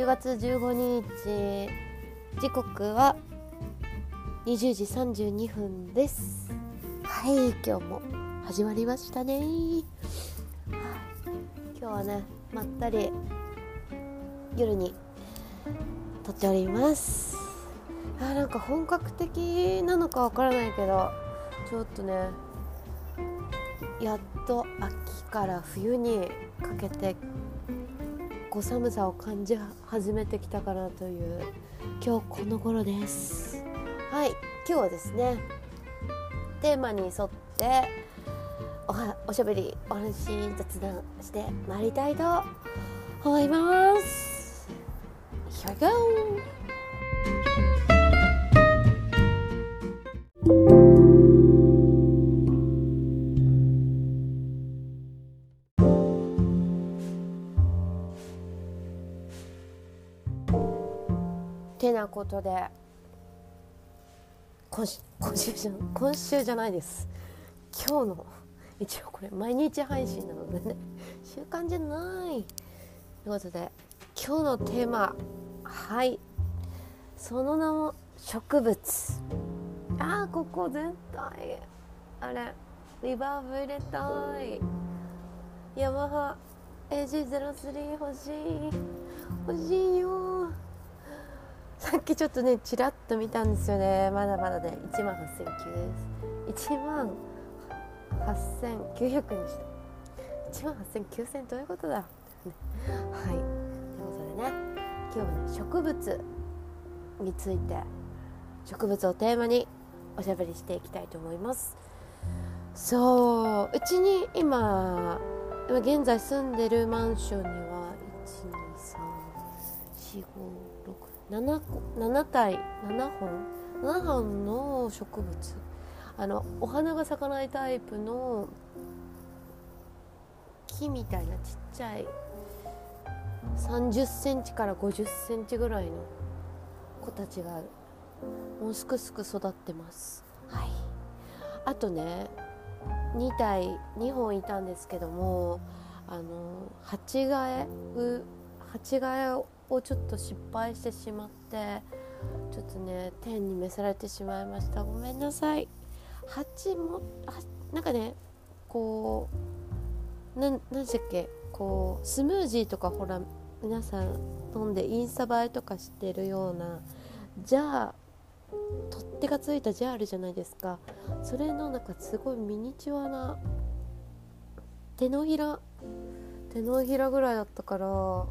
10月15日時刻は20時32分です。はい今日も始まりましたね。今日はねまったり夜に撮っております。あなんか本格的なのかわからないけどちょっとねやっと秋から冬にかけて構寒さを感じ始めてきたかなという今日この頃です。はい今日はですねテーマに沿っておはおしゃべりお話雑談してまいりたいと思います。Here ことで。今週今週じゃ今週じゃないです。今日の一応これ毎日配信なのでね。習慣じゃない。ということで今日のテーマはい。その名も植物。あーここ全体あれリバーブ入れたい。ヤマハ AG03 欲しい。欲しいよ。さっきちょっとねちらっと見たんですよね。まだまだね1万8900です。1万8900円でした。1万8900どういうことだ？はい。ということでね今日はね植物について植物をテーマにおしゃべりしていきたいと思います。そううちに今今現在住んでるマンションには12345 7, 7体7本？7本の植物。あのお花が咲かないタイプの木みたいなちっちゃい3 0センチから5 0センチぐらいの子たちがもうすくすく育ってます。はい。あとね2体2本いたんですけどもあの鉢替え鉢替えをちょっと失敗してしまってちょっとね天に召されてしまいました。ごめんなさい。蜂もなんかねこうな何でしたっけ？こうスムージーとかほら皆さん飲んでインスタ映えとかしてるようなじゃあ取っ手がついたジャーあるじゃないですか。それのなんかすごいミニチュアな手のひら手のひらぐらいだったから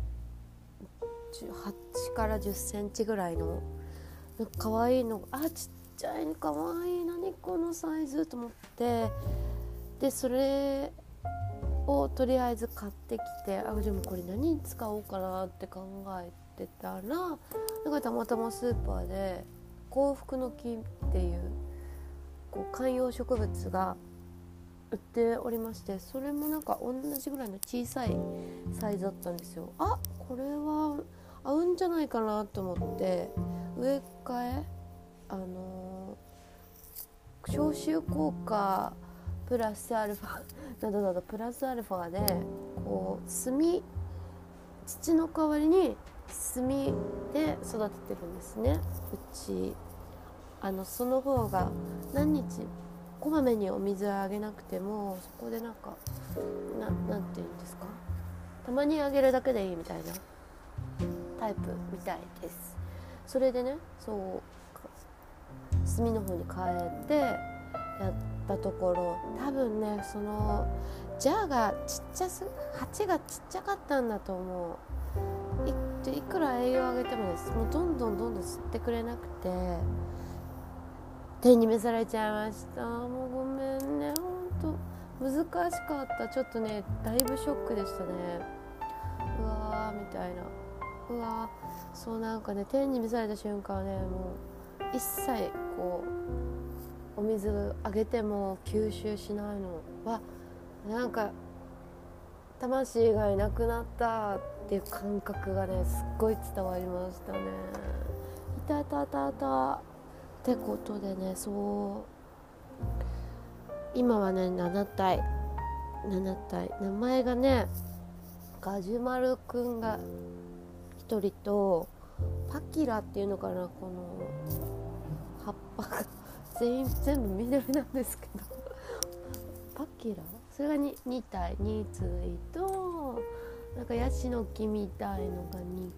8から1 0センチぐらいの可愛いのあちっちゃいの可愛い何このサイズと思って。でそれをとりあえず買ってきてあでもこれ何に使おうかなって考えてたらなんかたまたまスーパーで幸福の木っていうこう観葉植物が売っておりましてそれもなんか同じぐらいの小さいサイズだったんですよ。あこれは合うんじゃないかなと思って植え替えあのー、消臭効果プラスアルファ などなどプラスアルファでこう炭土の代わりに炭で育ててるんですね。うちあのその方が何日こまめにお水をあげなくてもそこでなんかななんて言うんですか？たまにあげるだけでいいみたいな。タイプみたいです。それでねそう炭の方に変えてやったところ多分ねそのジャーがちっちゃす鉢がちっちゃかったんだと思う。いいくら栄養あげてもです。もうどんどんどんどん吸ってくれなくて手に召されちゃいました。もうごめんね。ほんと難しかった。ちょっとねだいぶショックでしたね。うわーみたいな。うわそうなんかね天に召された瞬間ねもう一切こうお水あげても吸収しないのはなんか魂がいなくなったっていう感覚がねすっごい伝わりましたね。いたたたたってことでねそう。今はね7体。7体。名前がねガジュマルくんが緑とパキラっていうのかなこの葉っぱが。全員全部緑なんですけど。パキラ？それが 2, 2体。2対となんかヤシの木みたいのが2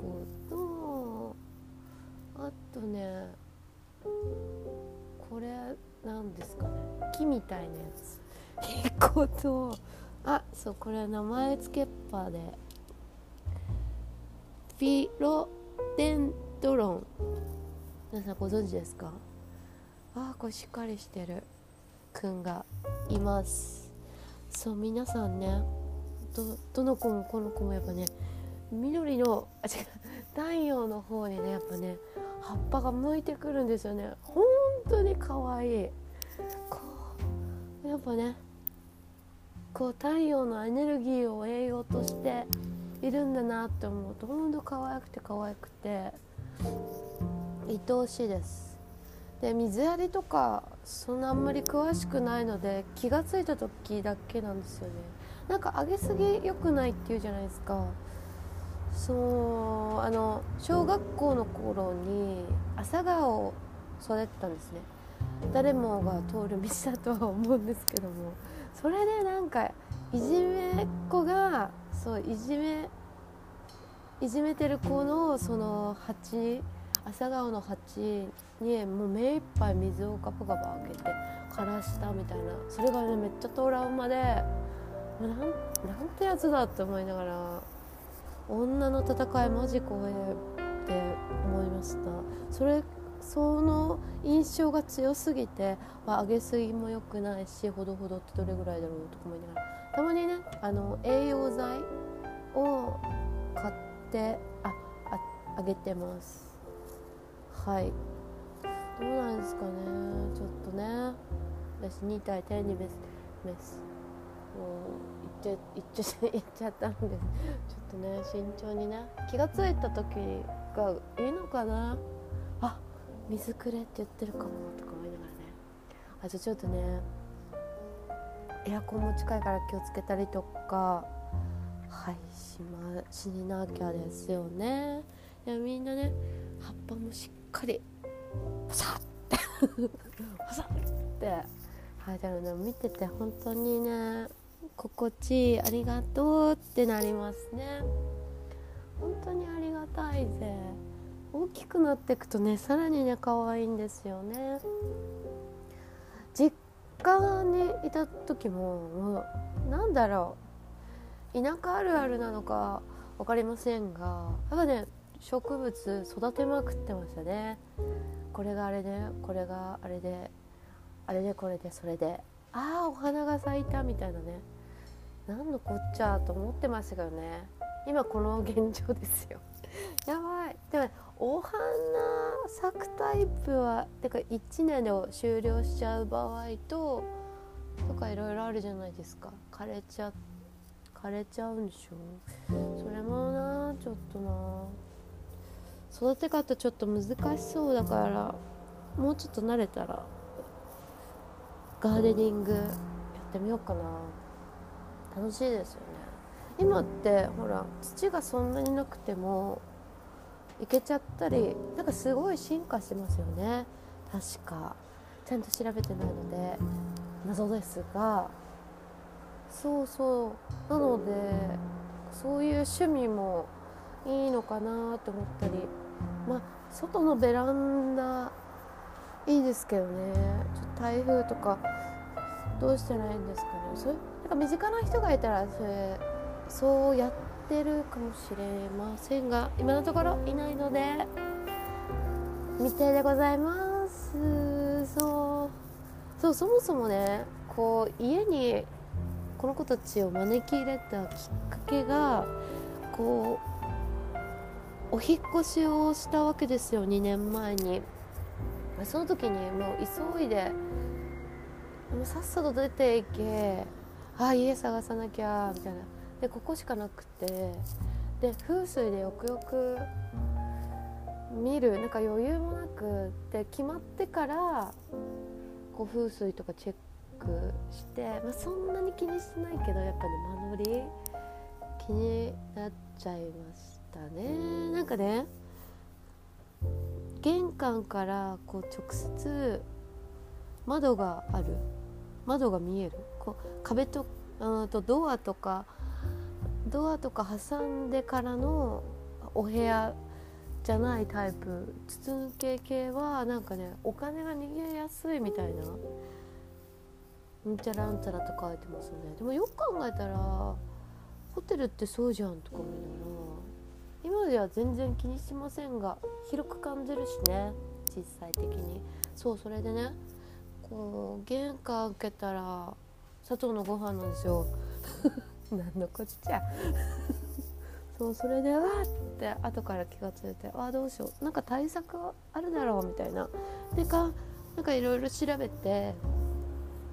個とあとねこれなんですかね。木みたいなやつ。1個とあそうこれ名前付けっぱで。フィロデンドロン。皆さんご存知ですか？ああこれしっかりしてる。くんがいます。そう皆さんねどどの子もこの子もやっぱね緑のあ違う太陽の方にねやっぱね葉っぱが向いてくるんですよね。本当に可愛い。こうやっぱねこう太陽のエネルギーを栄養としているんだなって思うとほんと可愛くて可愛くて愛おしいです。で水やりとかそんなあんまり詳しくないので気が付いた時だけなんですよね。なんか上げすぎ良くないっていうじゃないですか。そうあの小学校の頃に朝顔を育てたんですね。誰もが通る道だとは思うんですけども。それでなんかいじめっ子がそういじめいじめてる子のその鉢朝顔の鉢にもう目いっぱい水をガバガバ開けて枯らしたみたいな。それがねめっちゃトラウマでなんなんてやつだって思いながら女の戦いマジ怖えって思いました。それその印象が強すぎて、まあ、上げすぎも良くないしほどほどってどれぐらいだろうとか思いながら。たまにねあの栄養剤を買ってあああげてます。はい。どうなんですかね。ちょっとね。私2体手にメスメスもう行っちゃっちゃ行っちゃったんです。ちょっとね慎重にね。気が付いた時がいいのかな。あ水くれって言ってるかもとか思いながらね。あとちょっとねエアコンも近いから気をつけたりとかはいしましなきゃですよね。いやみんなね葉っぱもしっかりパサッて パサッてはいだからね見てて本当にね心地いいありがとうってなりますね。本当にありがたいぜ。大きくなっていくとねさらにね可愛いんですよね。家にいた時ももうなんだろう田舎あるあるなのか分かりませんがやっぱね植物育てまくってましたね。これがあれでこれがあれであれでこれでそれで。ああお花が咲いたみたいなね。何のこっちゃと思ってましたけどね。今この現状ですよ。やばい。でもお花咲くタイプはてか1年で終了しちゃう場合ととかいろいろあるじゃないですか。枯れちゃ枯れちゃうんでしょそれもなちょっとな。育て方ちょっと難しそうだからもうちょっと慣れたらガーデニングやってみようかな。楽しいですよね。今ってほら土がそんなになくてもいけちゃったりなんかすごい進化してますよね。確か。ちゃんと調べてないので。謎ですが。そうそう。なのでそういう趣味もいいのかなと思ったり。まあ外のベランダいいですけどね。ちょっと台風とかどうしたらいいんですかね。それなんか身近な人がいたらそれそうやってるかもしれませんが今のところいないので未定でございます。そう。そうそもそもねこう家にこの子たちを招き入れたきっかけがこうお引越しをしたわけですよ2年前に。その時にもう急いでもうさっさと出ていけ。ああ家探さなきゃみたいな。でここしかなくてで風水でよくよく見るなんか余裕もなくで決まってからこう風水とかチェックして、まあ、そんなに気にしてないけどやっぱね間取り気になっちゃいましたね。なんかね玄関からこう直接窓がある。窓が見える。こう壁とうんとドアとかドアとか挟んでからのお部屋じゃないタイプ筒抜け系はなんかねお金が逃げやすいみたいなんちゃらんちゃらと書いてますね。でもよく考えたらホテルってそうじゃんとか思いな。がら今では全然気にしませんが広く感じるしね実際的に。そうそれでねこう玄関開けたら砂糖のご飯なんですよ。何のこっちゃ。そうそれでわーって後から気が付いてああどうしよう。なんか対策あるだろうみたいな。でかなんかいろいろ調べて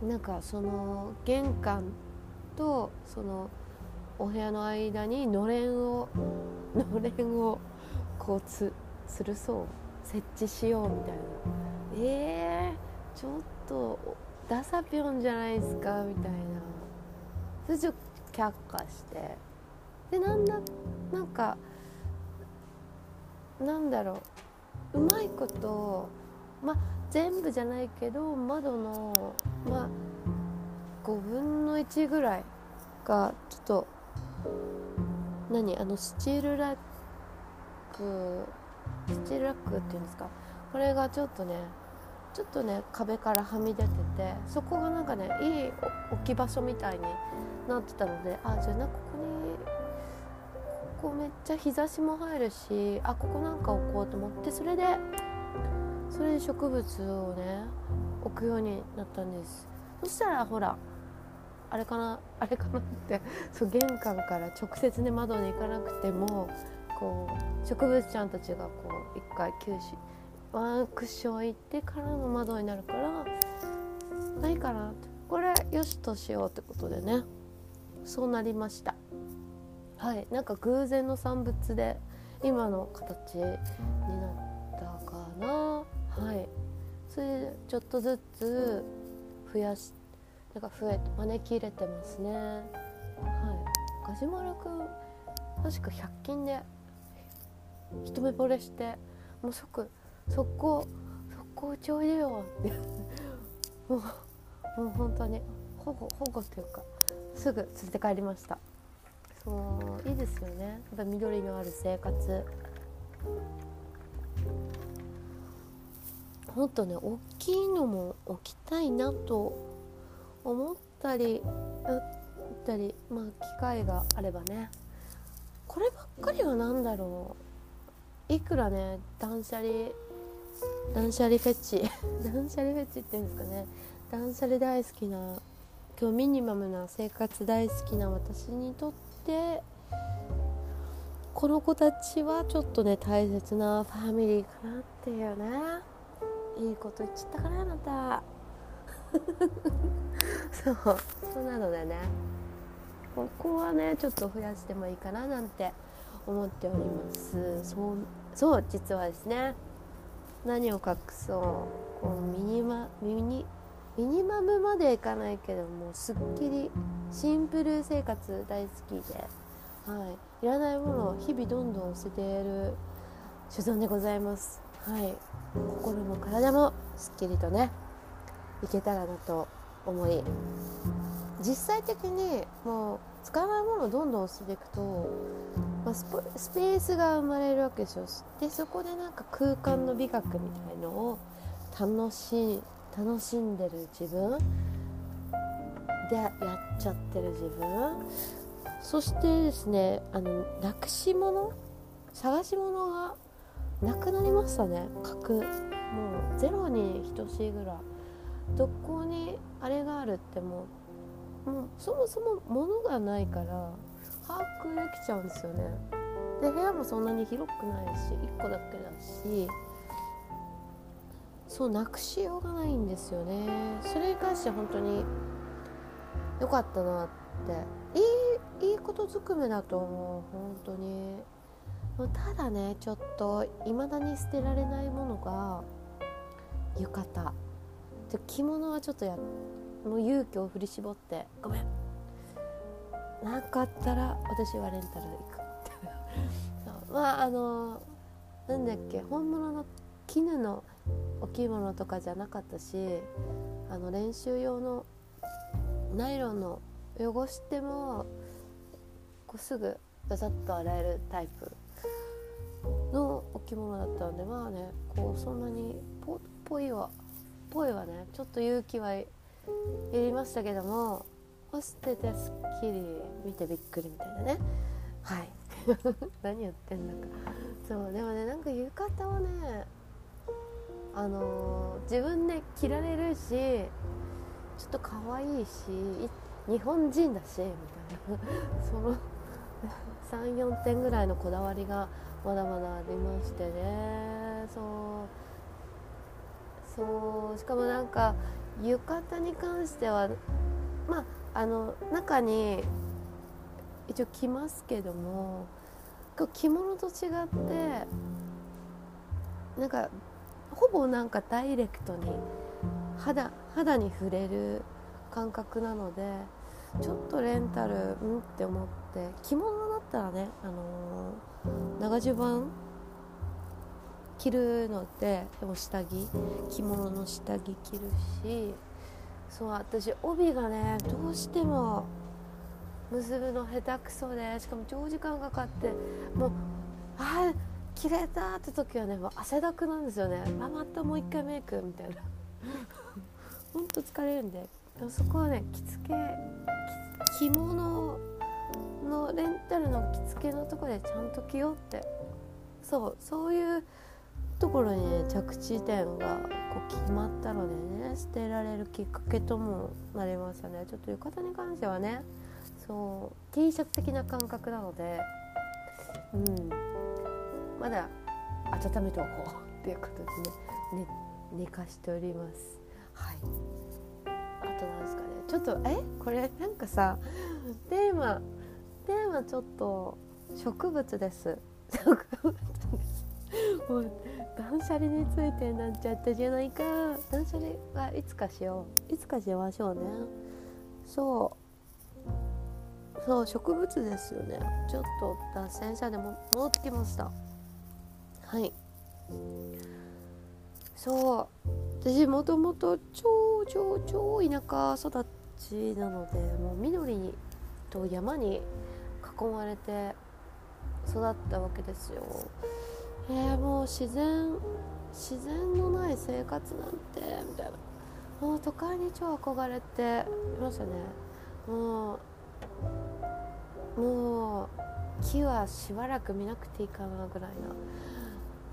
なんかその玄関とそのお部屋の間にのれんをのれんをこうつつるそう。設置しようみたいな。えー、ちょっとダサピョンじゃないですか？みたいな。それちょっと却下して。でなんだなんかなんだろう。うまいことまあ全部じゃないけど窓のまあ5分の1ぐらいがちょっと何あのスチールラックスチールラックっていうんですか。これがちょっとねちょっとね壁からはみ出ててそこがなんかねいい置き場所みたいになってたのであじゃあなここにここめっちゃ日差しも入るしあここなんか置こうと思ってそれでそれで植物をね置くようになったんです。そしたらほらあれかなあれかなってそう玄関から直接ね窓に行かなくてもこう植物ちゃんたちがこう一回休止ワンクッション行ってからの窓になるからないかなって。これよしとしようってことでね。そうなりました。はい。なんか偶然の産物で今の形になったかな。はい。それでちょっとずつ増やしなんか増え招き入れてますね。はい。ガジュマルくん確か100均で一目惚れしてもう即速攻速攻ちょいでよって。もうもう本当に保護保護というかすぐ連れて帰りました。そういいですよね。やっぱ緑のある生活。もっとね大きいのも置きたいなと思ったり打ったりまあ機会があればね。こればっかりは何だろう。いくらね断捨離断捨離フェチ。断捨離フェチっていうんですかね。断捨離大好きな今日ミニマムな生活大好きな私にとってこの子たちはちょっとね大切なファミリーかなっていうね。いいこと言っちゃったかなあなた。そうそうなのでね。ここはねちょっと増やしてもいいかななんて思っております。そうそう実はですね何を隠そう。こうミニマミニミニマムまでいかないけどもすっきりシンプル生活大好きで、はい、いらないものを日々どんどん捨てている所存でございます。はい。心も体もすっきりとねいけたらなと思い。実際的にもう使わないものをどんどん捨てていくと、まあ、スペースが生まれるわけですよ。でそこでなんか空間の美学みたいのを楽し楽しんでる自分。でやっちゃってる自分。そしてですねあのなくし物？探し物がなくなりましたね。格。もうゼロに等しいぐらい。どこにあれがあるってもうもうそもそも物がないから把握できちゃうんですよね。で部屋もそんなに広くないし1個だけだし。そうなくしようがないんですよね。それに関して本当に良かったなって。いいいいことずくめだと思う本当に。ただねちょっと未だに捨てられないものが浴衣。で着物はちょっとやもう勇気を振り絞ってごめん。なかったら私はレンタルで行く。ってまああのなんだっけ本物の絹のお着物とかじゃなかったしあの練習用のナイロンの汚してもこうすぐザザッと洗えるタイプのお着物だったのでまあねこうそんなにぽぽいはぽいはねちょっと勇気はいりましたけども干しててすっきり見てびっくりみたいなね。はい。何言ってんだか。そうでもねなんか浴衣はねあのー、自分で着られるしちょっと可愛いし日本人だしみたいな。その34点ぐらいのこだわりがまだまだありましてね。そうそうしかもなんか浴衣に関してはまああの中に一応着ますけども着物と違ってなんかほぼなんかダイレクトに肌肌に触れる感覚なのでちょっとレンタルうんって思って着物だったらね、あのー、長襦袢着るのででも下着着物の下着着るしそう私帯がねどうしても結ぶの下手くそでしかも長時間かかってもうあ切れたって時はねもう汗だくなんですよね。あまたもう一回メイクみたいな。ほんと疲れるんで。そこはね着付け着物のレンタルの着付けのとこでちゃんと着ようって。そうそういうところに、ね、着地点がこう決まったのでね捨てられるきっかけともなりましたね。ちょっと浴衣に関してはね。そう T シャツ的な感覚なので。うん。まだ温めておこうっていうことでねね寝かしております。はい。あとなんですかね。ちょっとえ？これなんかさテーマテーマちょっと植物です。植物です。もう断捨離についてなっちゃったじゃないか。断捨離はいつかしよう。いつかしましょうね。そう。そう植物ですよね。ちょっと脱線者でも戻ってきました。はい。そう。私もともと超超超田舎育ちなのでもう緑と山に囲まれて育ったわけですよ。えー、もう自然自然のない生活なんてみたいな。もう都会に超憧れていましたね。もうもう木はしばらく見なくていいかなぐらいな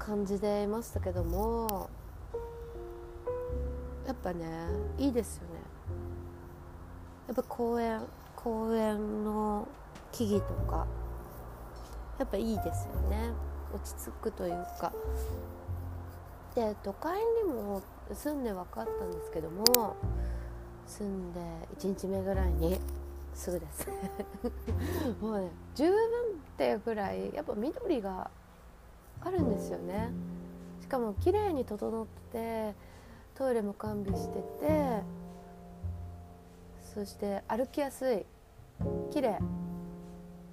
感じでいましたけどもやっぱねいいですよね。やっぱ公園公園の木々とかやっぱいいですよね。落ち着くというか。で都会にも住んで分かったんですけども住んで1日目ぐらいにすぐです。もうね十分っていうぐらいやっぱ緑があるんですよね。しかも綺麗に整ってトイレも完備しててそして歩きやすい綺麗。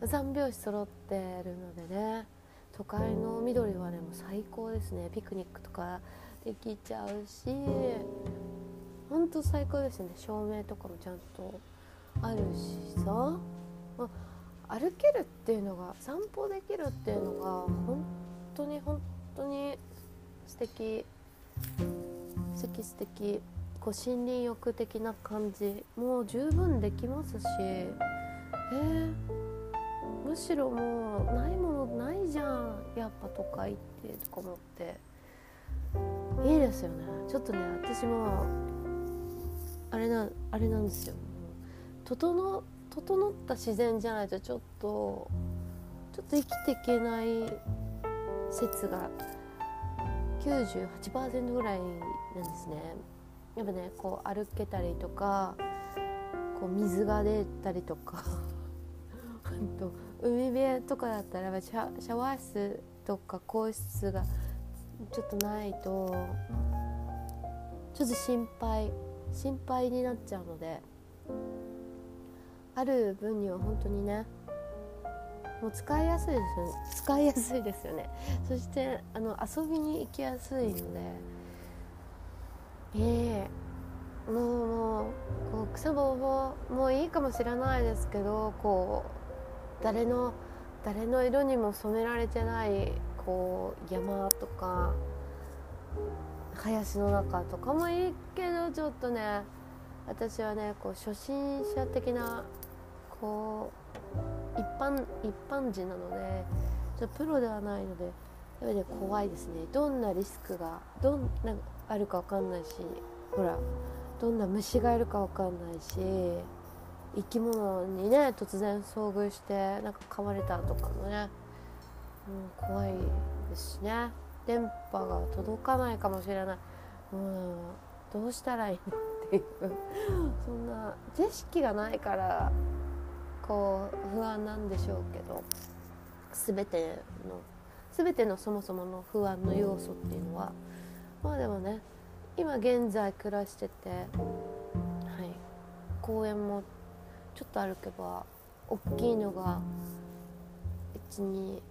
三拍子揃ってるのでね都会の緑はねもう最高ですね。ピクニックとかできちゃうしほんと最高ですね。照明とかもちゃんとあるしさ、まあ、歩けるっていうのが散歩できるっていうのが本当に本当に素敵素敵素敵。こう森林浴的な感じ。もう十分できますし。えー、むしろもうないものないじゃん。やっぱ都会ってとか思って。いいですよね。ちょっとね私もあれなあれなんですよ。整整った自然じゃないとちょっとちょっと生きていけない説が98%ぐらいなんですね。やっぱねこう歩けたりとかこう水が出たりとかと海辺とかだったらシャシャワー室とか更衣室がちょっとないとちょっと心配心配になっちゃうのである分には本当にねもう使いやすいですよね。使いやすいですよね。そしてあの遊びに行きやすいので。ええ。もうもうこう草ぼうぼうもういいかもしれないですけどこう誰の誰の色にも染められてないこう山とか林の中とかもいいけどちょっとね私はねこう初心者的なこう一般一般人なのでちょっとプロではないのでやっぱり怖いですね。どんなリスクがどんなあるか分かんないしほらどんな虫がいるか分かんないし生き物にね突然遭遇してなんか噛まれたとかもね、うん、怖いですしね。電波が届かないかもしれない、うん、どうしたらいいのっていう。そんな知識がないからこう不安なんでしょうけど全ての全てのそもそもの不安の要素っていうのはまあでもね今現在暮らしてて、はい、公園もちょっと歩けば大きいのが123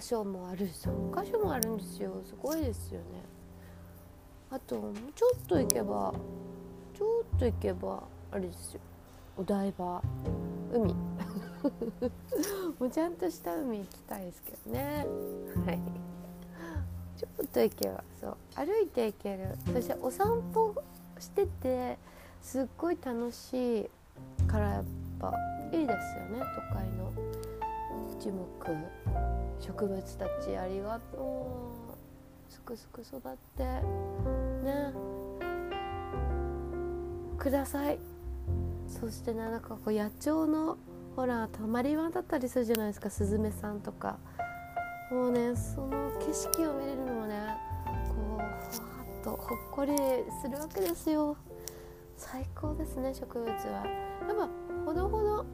箇所もある3箇所もあるんですよ。すごいですよね。あとちょっと行けばちょっと行けばあれですよ。お台場。海。もうちゃんとした海行きたいですけどね。はい。ちょっと行けば。そう。歩いて行ける。そしてお散歩しててすっごい楽しいからやっぱいいですよね。都会の樹木植物たちありがとう。すくすく育って。ね。くださいそしてねなんかこう野鳥のほらたまり場だったりするじゃないですかスズメさんとか。もうねその景色を見れるのもねこうふわっとほっこりするわけですよ。最高ですね植物は。やっぱほどほど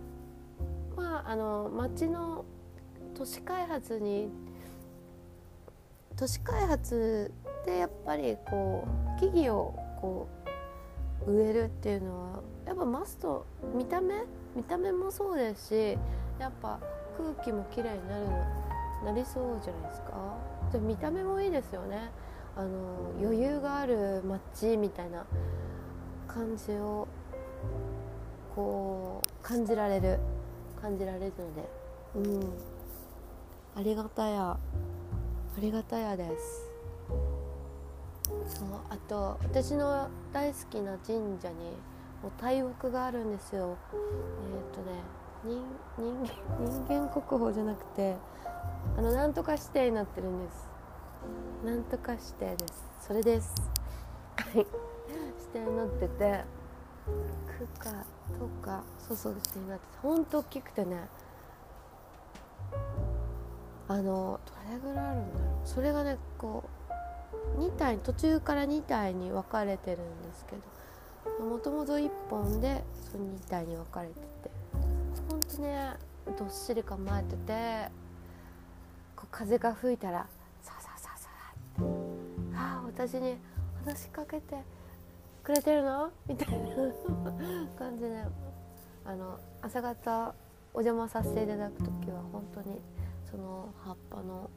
まああの町の都市開発に都市開発でやっぱりこう木々をこう植えるっていうのはやっぱマスト見た目見た目もそうですしやっぱ空気もきれいになるなりそうじゃないですか？で見た目もいいですよね。あの余裕がある街みたいな感じをこう感じられる感じられるので。うん。ありがたやありがたやです。そうあと私の大好きな神社にもう大木があるんですよ。えっ、ー、とね人 人間国宝じゃなくてあのなんとか指定になってるんです。なんとか指定です。それです。は い指定になってて区かとかそうそう指定になっててほんと大きくてねあのどれぐらいあるんだろう。それがねこう2体途中から2体に分かれてるんですけどもともと1本でその2体に分かれててほんとねどっしり構えててこう風が吹いたらささささって「ああ私に話しかけてくれてるの?」みたいな感じであの朝方お邪魔させていただく時は本当にその葉っぱの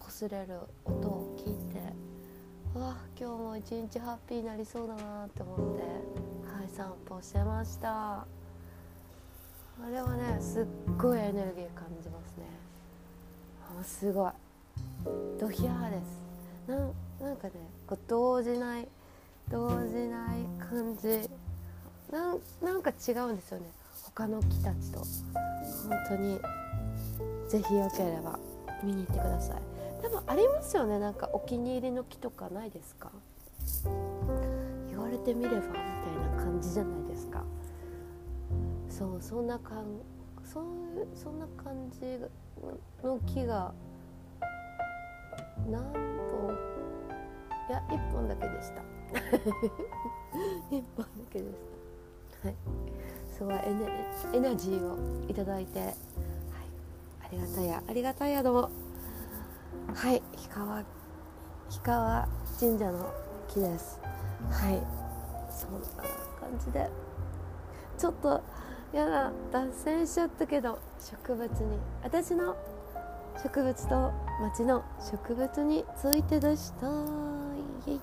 擦れる音を聞いてわ今日も一日ハッピーになりそうだなって思ってはい散歩してました。あれはねすっごいエネルギー感じますね。あすごい。ドヒャーです。なんなんかねこう動じない動じない感じ。なんなんか違うんですよね。他の木たちと。本当に是非よければ見に行ってください。多分ありますよね。なんかお気に入りの木とかないですか？言われてみればみたいな感じじゃないですか？そうそんなかんそうそんな感じの木が何本いや1本だけでした。1本だけでした。はい。すごいエネエナジーをいただいて、はい、ありがたやありがたやどうもはい氷川氷川神社の木です。はい。そんな感じで。ちょっとやだ脱線しちゃったけど植物に。私の植物と町の植物についてでした。イエイ。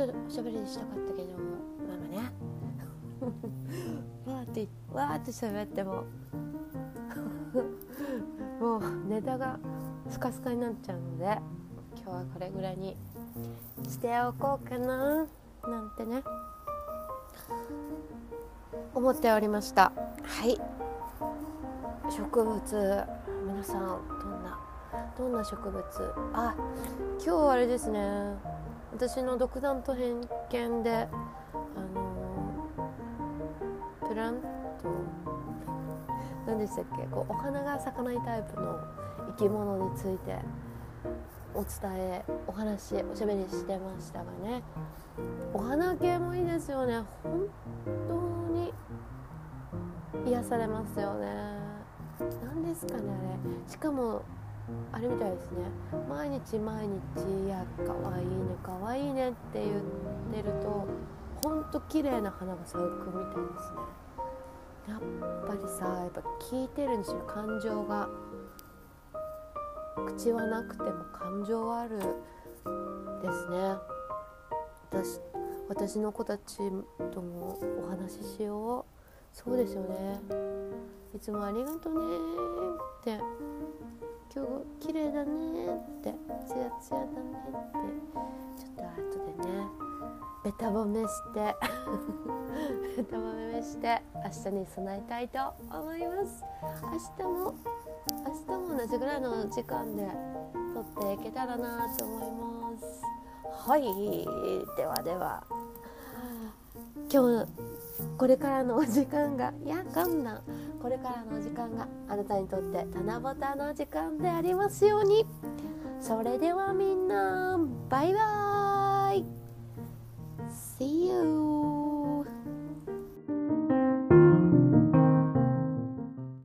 ょっとおしゃべりしたかったけどもまあまあね。わーってわーって喋っても もうネタがスカスカになっちゃうので今日はこれぐらいにしておこうかななんてね思っておりました。はい。植物皆さんどんなどんな植物？あ今日はあれですね私の独断と偏見であのプラント何でしたっけ？こうお花が咲かないタイプの生き物についてお伝えお話おしゃべりしてましたがね。お花系もいいですよね。本当に癒されますよね。何ですかねあれ。しかもあれみたいですね。毎日毎日「いやかわいいねかわいいね」って言ってるとほんと綺麗な花が咲くみたいですね。やっぱりさやっぱ聞いてるんですよ感情が口はなくても感情はあるですね。私私の子たちともお話ししよう。そうですよね。いつもありがとねって今日綺麗だねってツヤツヤだねってちょっと後でねベタ褒めして ベタ褒めして明日に備えたいと思います。明日も明日も同じぐらいの時間で撮っていけたらなと思います。はい。ではでは今日これからのお時間がやこんなこれからのお時間があなたにとって七夕の時間でありますように。それではみんなバイバイ。